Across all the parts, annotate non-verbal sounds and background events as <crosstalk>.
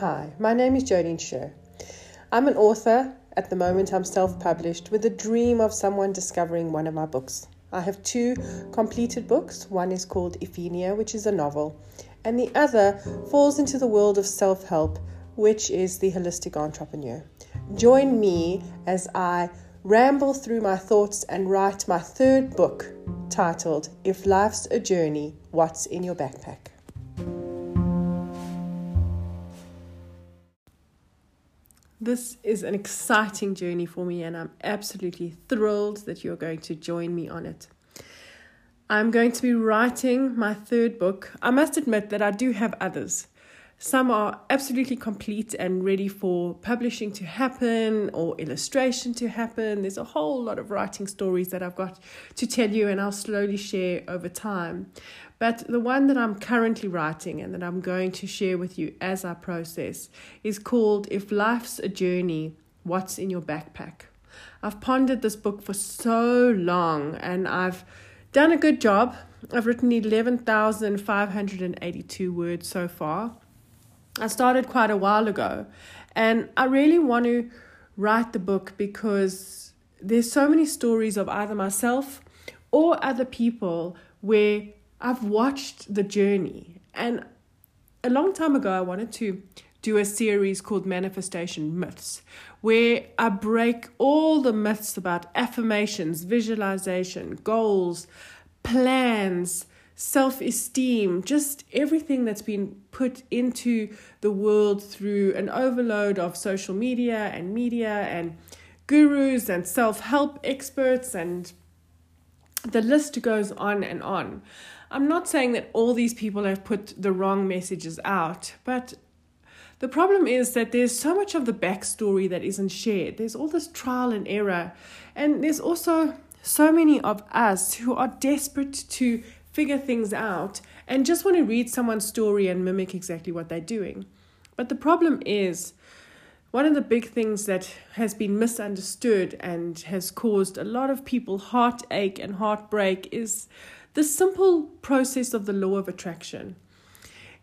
Hi, my name is Jodine Sher. I'm an author. At the moment, I'm self published with a dream of someone discovering one of my books. I have two completed books. One is called Iphenia, which is a novel, and the other falls into the world of self help, which is the holistic entrepreneur. Join me as I ramble through my thoughts and write my third book titled If Life's a Journey, What's in Your Backpack? This is an exciting journey for me, and I'm absolutely thrilled that you're going to join me on it. I'm going to be writing my third book. I must admit that I do have others. Some are absolutely complete and ready for publishing to happen or illustration to happen. There's a whole lot of writing stories that I've got to tell you, and I'll slowly share over time. But the one that I'm currently writing and that I'm going to share with you as I process is called If Life's a Journey, What's in Your Backpack? I've pondered this book for so long and I've done a good job. I've written 11,582 words so far. I started quite a while ago, and I really want to write the book because there's so many stories of either myself or other people where I've watched the journey. And a long time ago, I wanted to do a series called Manifestation Myths, where I break all the myths about affirmations, visualization, goals, plans, self esteem, just everything that's been put into the world through an overload of social media and media and gurus and self help experts, and the list goes on and on. I'm not saying that all these people have put the wrong messages out, but the problem is that there's so much of the backstory that isn't shared. There's all this trial and error, and there's also so many of us who are desperate to figure things out and just want to read someone's story and mimic exactly what they're doing. But the problem is, one of the big things that has been misunderstood and has caused a lot of people heartache and heartbreak is the simple process of the law of attraction.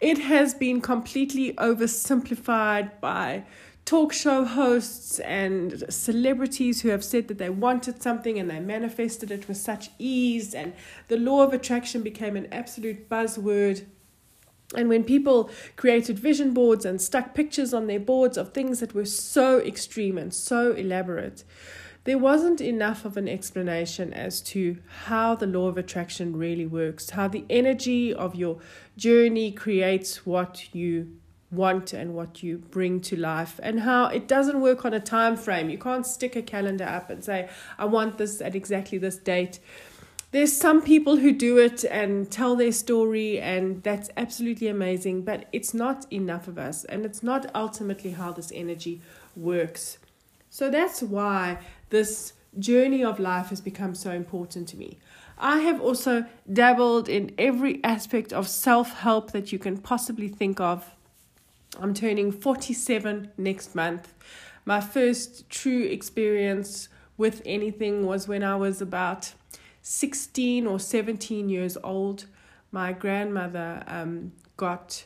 It has been completely oversimplified by talk show hosts and celebrities who have said that they wanted something and they manifested it with such ease, and the law of attraction became an absolute buzzword. And when people created vision boards and stuck pictures on their boards of things that were so extreme and so elaborate, there wasn't enough of an explanation as to how the law of attraction really works, how the energy of your journey creates what you want and what you bring to life and how it doesn't work on a time frame. You can't stick a calendar up and say i want this at exactly this date. There's some people who do it and tell their story and that's absolutely amazing but it's not enough of us and it's not ultimately how this energy works. So that's why this journey of life has become so important to me I have also dabbled in every aspect of self help that you can possibly think of I'm turning 47 next month. My first true experience with anything was when I was about 16 or 17 years old. My grandmother um, got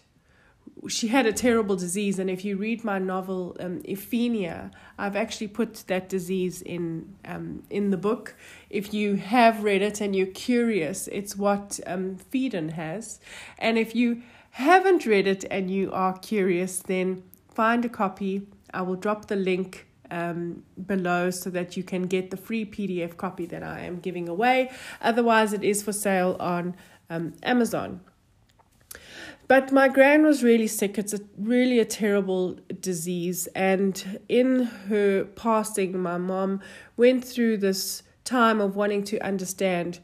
she had a terrible disease, and if you read my novel um, Iphenia, I've actually put that disease in um, in the book. If you have read it and you're curious, it's what um, Phelan has, and if you haven't read it and you are curious, then find a copy. I will drop the link um, below so that you can get the free PDF copy that I am giving away. Otherwise, it is for sale on um, Amazon. But my gran was really sick. It's a really a terrible disease, and in her passing, my mom went through this time of wanting to understand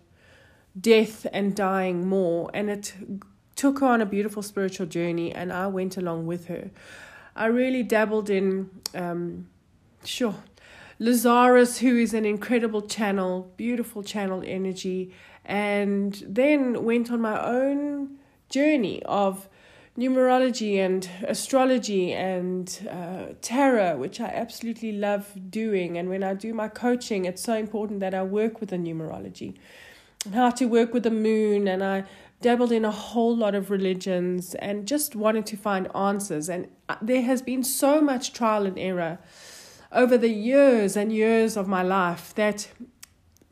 death and dying more, and it took her on a beautiful spiritual journey, and I went along with her. I really dabbled in, um, sure, Lazarus, who is an incredible channel, beautiful channel energy, and then went on my own journey of numerology and astrology and uh, tarot, which I absolutely love doing. And when I do my coaching, it's so important that I work with the numerology. And how to work with the moon, and I dabbled in a whole lot of religions and just wanted to find answers. And uh, there has been so much trial and error over the years and years of my life that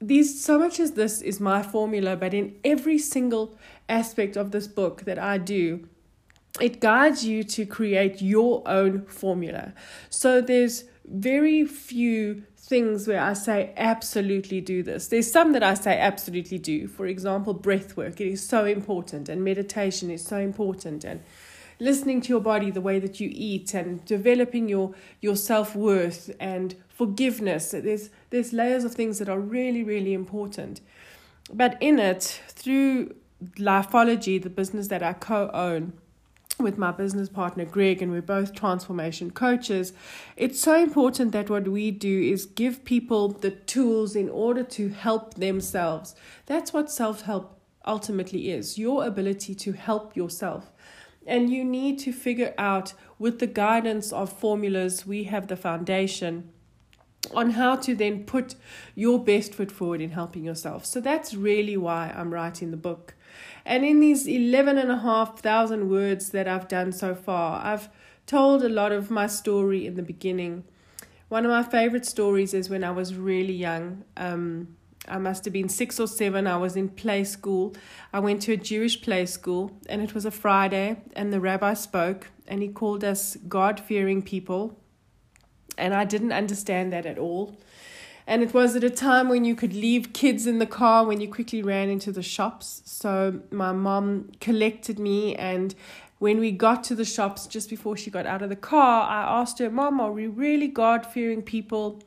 these so much as this is my formula, but in every single aspect of this book that I do, it guides you to create your own formula. So there's very few things where I say absolutely do this. There's some that I say absolutely do. For example, breath work. It is so important and meditation is so important and listening to your body the way that you eat and developing your your self-worth and forgiveness. There's there's layers of things that are really really important. But in it through Lifeology, the business that I co-own, with my business partner Greg, and we're both transformation coaches. It's so important that what we do is give people the tools in order to help themselves. That's what self help ultimately is your ability to help yourself. And you need to figure out, with the guidance of formulas, we have the foundation on how to then put your best foot forward in helping yourself. So that's really why I'm writing the book. And in these 11,500 words that I've done so far, I've told a lot of my story in the beginning. One of my favorite stories is when I was really young. Um, I must have been six or seven. I was in play school. I went to a Jewish play school, and it was a Friday, and the rabbi spoke, and he called us God fearing people. And I didn't understand that at all. And it was at a time when you could leave kids in the car when you quickly ran into the shops. So my mom collected me and when we got to the shops just before she got out of the car, I asked her, Mom, are we really God fearing people?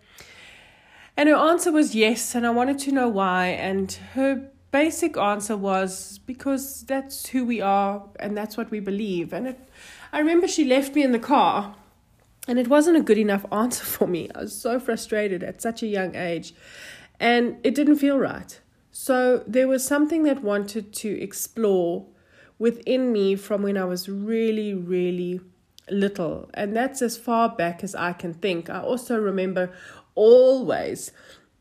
And her answer was yes, and I wanted to know why. And her basic answer was because that's who we are and that's what we believe. And it, I remember she left me in the car and it wasn't a good enough <laughs> answer for me. I was so frustrated at such a young age. And it didn't feel right. So there was something that wanted to explore within me from when I was really, really little. And that's as far back as I can think. I also remember always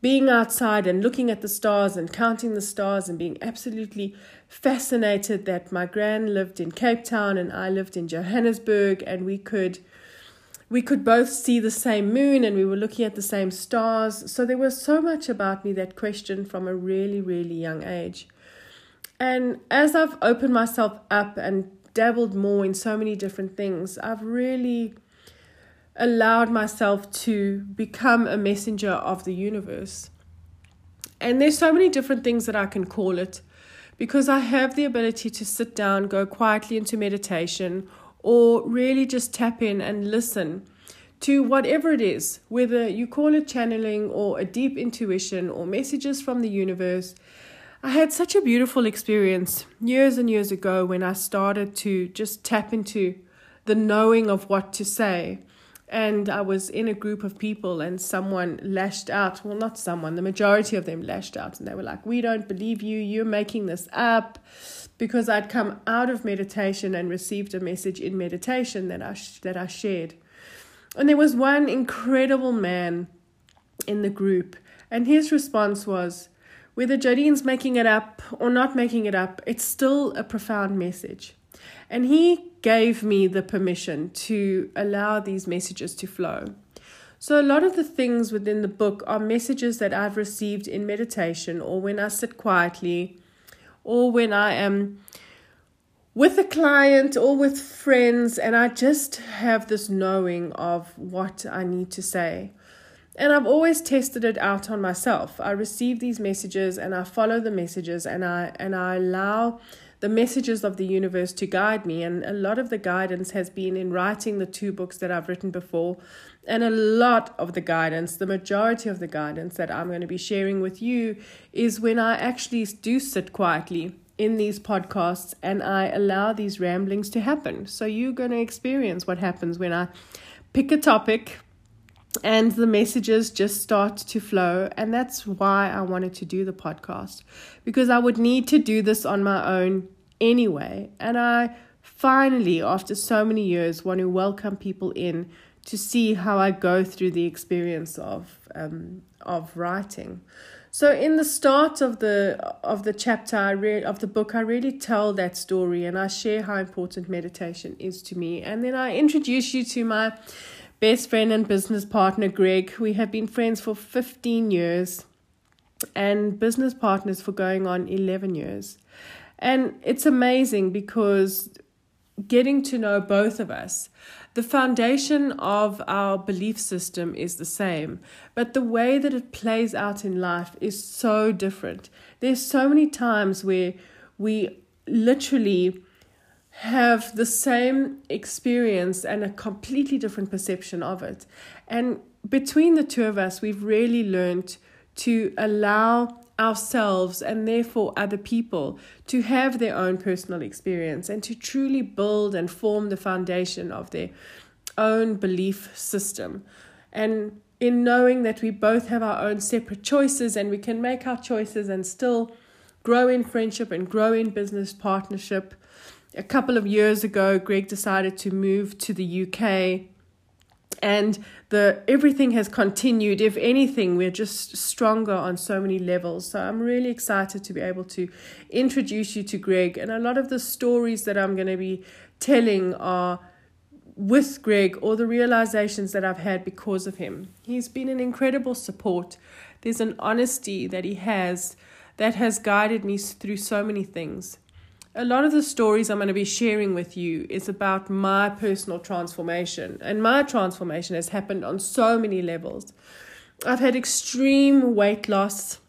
being outside and looking at the stars and counting the stars and being absolutely fascinated that my gran lived in Cape Town and I lived in Johannesburg and we could we could both see the same moon and we were looking at the same stars. So there was so much about me that questioned from a really, really young age. And as I've opened myself up and dabbled more in so many different things, I've really allowed myself to become a messenger of the universe. And there's so many different things that I can call it because I have the ability to sit down, go quietly into meditation, or really just tap in and listen to whatever it is, whether you call it channeling or a deep intuition or messages from the universe. I had such a beautiful experience years and years ago when I started to just tap into the knowing of what to say. And I was in a group of people, and someone lashed out. Well, not someone, the majority of them lashed out, and they were like, We don't believe you. You're making this up because I'd come out of meditation and received a message in meditation that I, that I shared. And there was one incredible man in the group, and his response was, whether Jodine's making it up or not making it up, it's still a profound message. And he gave me the permission to allow these messages to flow. So, a lot of the things within the book are messages that I've received in meditation or when I sit quietly or when I am with a client or with friends and I just have this knowing of what I need to say. And I've always tested it out on myself. I receive these messages and I follow the messages and I and I allow the messages of the universe to guide me. And a lot of the guidance has been in writing the two books that I've written before. And a lot of the guidance, the majority of the guidance that I'm going to be sharing with you, is when I actually do sit quietly in these podcasts and I allow these ramblings to happen. So you're going to experience what happens when I pick a topic and the messages just start to flow. And that's why I wanted to do the podcast because I would need to do this on my own anyway. And I finally, after so many years, want to welcome people in to see how I go through the experience of um, of writing. So in the start of the of the chapter I read of the book I really tell that story and I share how important meditation is to me and then I introduce you to my best friend and business partner Greg. We have been friends for 15 years and business partners for going on 11 years. And it's amazing because getting to know both of us the foundation of our belief system is the same, but the way that it plays out in life is so different. There's so many times where we literally have the same experience and a completely different perception of it. And between the two of us, we've really learned to allow ourselves and therefore other people to have their own personal experience and to truly build and form the foundation of their own belief system. And in knowing that we both have our own separate choices and we can make our choices and still grow in friendship and grow in business partnership. A couple of years ago, Greg decided to move to the UK and the everything has continued. If anything we're just stronger on so many levels. So i'm really excited to be able to introduce you to greg. And a lot of the stories that i'm going to be telling are with greg or the realizations that i've had because of him. He's been an incredible support. There's an honesty that he has that has guided me through so many things a lot of the stories I'm going to be sharing with you is about my personal transformation. And my transformation has happened on so many levels. I've had extreme weight loss.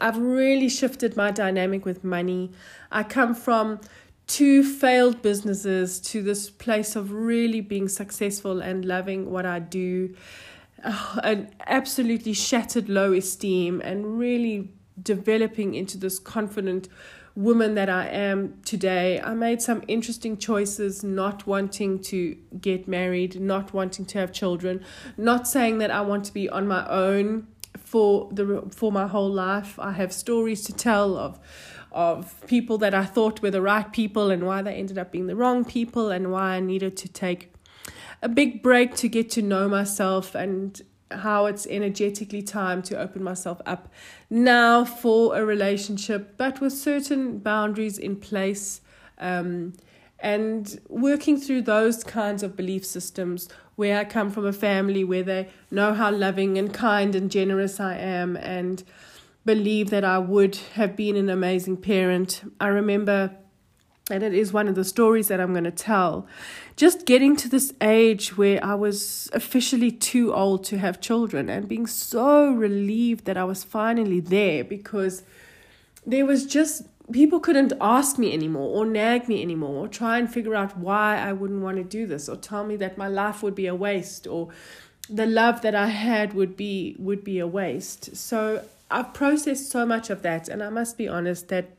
I've really shifted my dynamic with money. I come from two failed businesses to this place of really being successful and loving what I do. Uh, an absolutely shattered low esteem and really developing into this confident woman that I am today, I made some interesting choices not wanting to get married, not wanting to have children, not saying that I want to be on my own for the for my whole life. I have stories to tell of of people that I thought were the right people and why they ended up being the wrong people and why I needed to take a big break to get to know myself and how it's energetically time to open myself up now for a relationship, but with certain boundaries in place. Um, and working through those kinds of belief systems where I come from a family where they know how loving and kind and generous I am and believe that I would have been an amazing parent. I remember and it is one of the stories that I'm going to tell. Just getting to this age where I was officially too old to have children and being so relieved that I was finally there because there was just people couldn't ask me anymore or nag me anymore or try and figure out why I wouldn't want to do this or tell me that my life would be a waste or the love that I had would be would be a waste. So I've processed so much of that and I must be honest that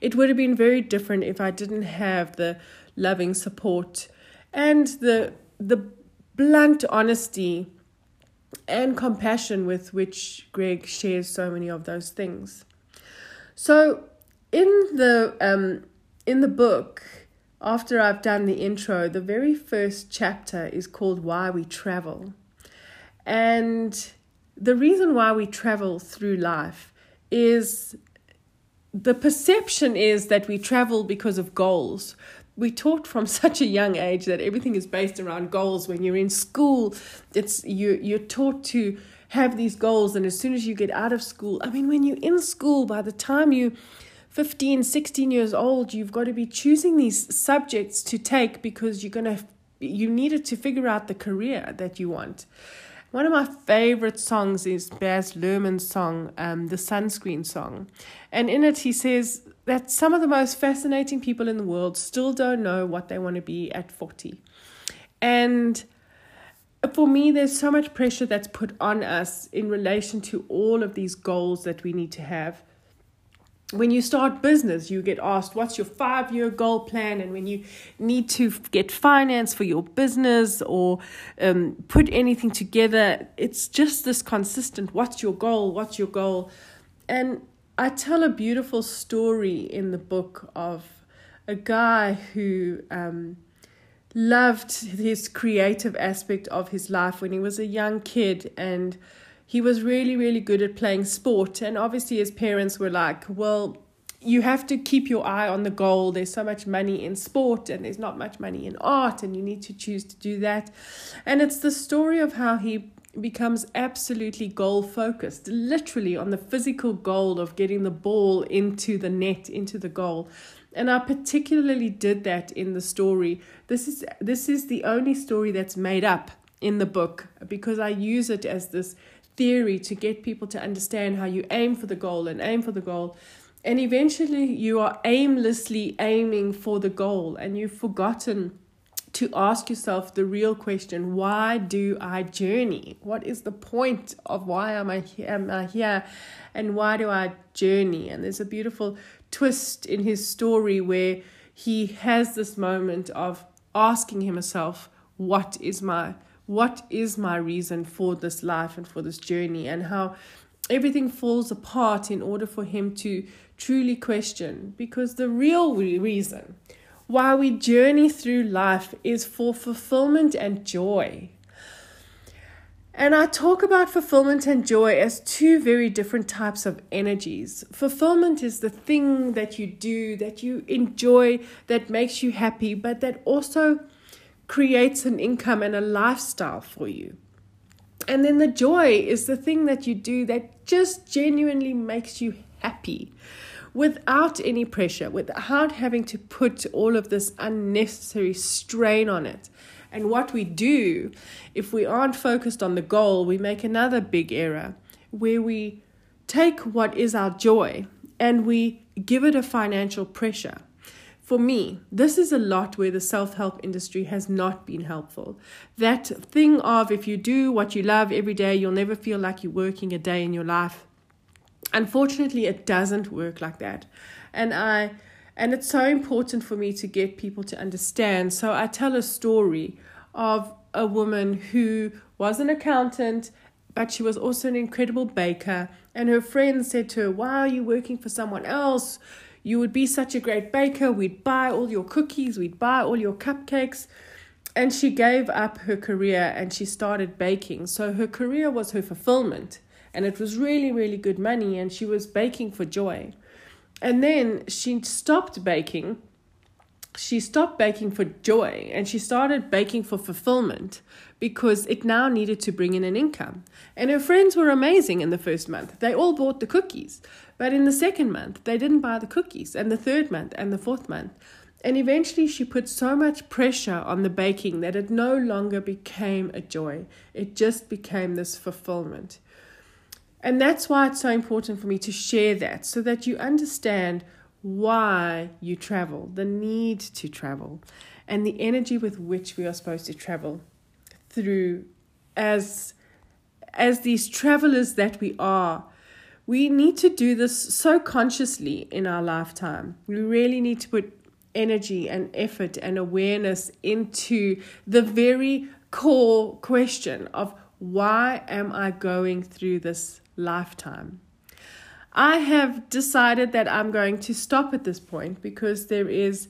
it would have been very different if I didn't have the loving support and the the blunt honesty and compassion with which Greg shares so many of those things. So in the um in the book after I've done the intro, the very first chapter is called Why We Travel. And the reason why we travel through life is the perception is that we travel because of goals. We taught from <laughs> such a young age that everything is based around goals. When you're in school, it's you you're taught to have these goals and as soon as you get out of school, I mean when you're in school by the time you 15, 16 years old, you've got to be choosing these subjects to take because you're going to you needed to figure out the career that you want. One of my favorite songs is Baz Luhrmann's song, um, the Sunscreen song. And in it, he says that some of the most fascinating people in the world still don't know what they want to be at 40. And for me, there's so much pressure that's put on us in relation to all of these goals that we need to have when you start business, you get asked, What's your five year goal plan? And when you need to get finance for your business or um, put anything together, it's just this consistent What's your goal? What's your goal? And I tell a beautiful story in the book of a guy who um, loved his creative aspect of his life when he was a young kid and he was really, really good at playing sport. And obviously, his parents were like, well, you have to keep your eye on the goal. There's so much money in sport and there's not much money in art, and you need to choose to do that. And it's the story of how he becomes absolutely goal focused, literally on the physical goal of getting the ball into the net, into the goal. And I particularly did that in the story. This is this is the only story that's made up in the book because I use it as this theory to get people to understand how you aim for the goal and aim for the goal. And eventually you are aimlessly aiming for the goal and you've forgotten to ask yourself the real question why do I journey? What is the point of why am I here? Am I here? And why do I journey? And there's a beautiful twist in his story where he has this moment of asking himself, What is my what is my reason for this life and for this journey and how everything falls apart in order for him to truly question because the real reason why we journey through life is for fulfillment and joy. And I talk about fulfillment and joy as two very different types of energies. Fulfillment is the thing that you do, that you enjoy, that makes you happy, but that also creates an income and a lifestyle for you. And then the joy is the thing that you do that just genuinely makes you happy without any pressure, without having to put all of this unnecessary strain on it. And what we do, if we aren't focused on the goal, we make another big error where we take what is our joy and we give it a financial pressure. For me, this is a lot where the self help industry has not been helpful. That thing of if you do what you love every day, you'll never feel like you're working a day in your life. Unfortunately, it doesn't work like that. And I and it's so important for me to get people to understand. So I tell a story of a woman who was an accountant, but she was also an incredible baker. And her friends said to her, Why are you working for someone else? You would be such a great baker. We'd buy all your cookies, we'd buy all your cupcakes. And she gave up her career and she started baking. So her career was her fulfillment. And it was really, really good money. And she was baking for joy. And then she stopped baking. She stopped baking for joy and she started baking for fulfillment because it now needed to bring in an income. And her friends were amazing in the first month. They all bought the cookies. But in the second month, they didn't buy the cookies, and the third month, and the fourth month. And eventually, she put so much pressure on the baking that it no longer became a joy. It just became this fulfillment. And that's why it's so important for me to share that so that you understand why you travel, the need to travel, and the energy with which we are supposed to travel through as as these travelers that we are we need to do this so consciously in our lifetime. We really need to put energy and effort and awareness into the very core question of why am I going through this lifetime? I have decided that I'm going to stop at this point because there is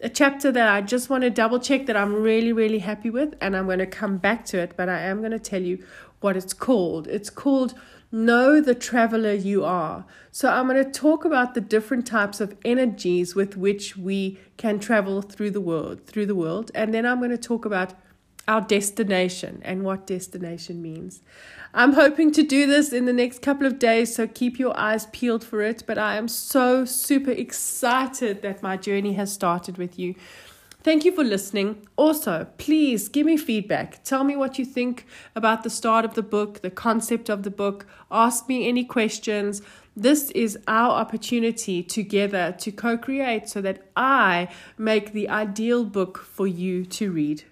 a chapter that I just want to double check that I'm really, really happy with, and I'm going to come back to it, but I am going to tell you what it's called. It's called Know the traveler you are. So, I'm going to talk about the different types of energies with which we can travel through the world, through the world, and then I'm going to talk about our destination and what destination means. I'm hoping to do this in the next couple of days, so keep your eyes peeled for it. But I am so super excited that my journey has started with you. Thank you for listening. Also, please give me feedback. Tell me what you think about the start of the book, the concept of the book. Ask me any questions. This is our opportunity together to co create so that I make the ideal book for you to read.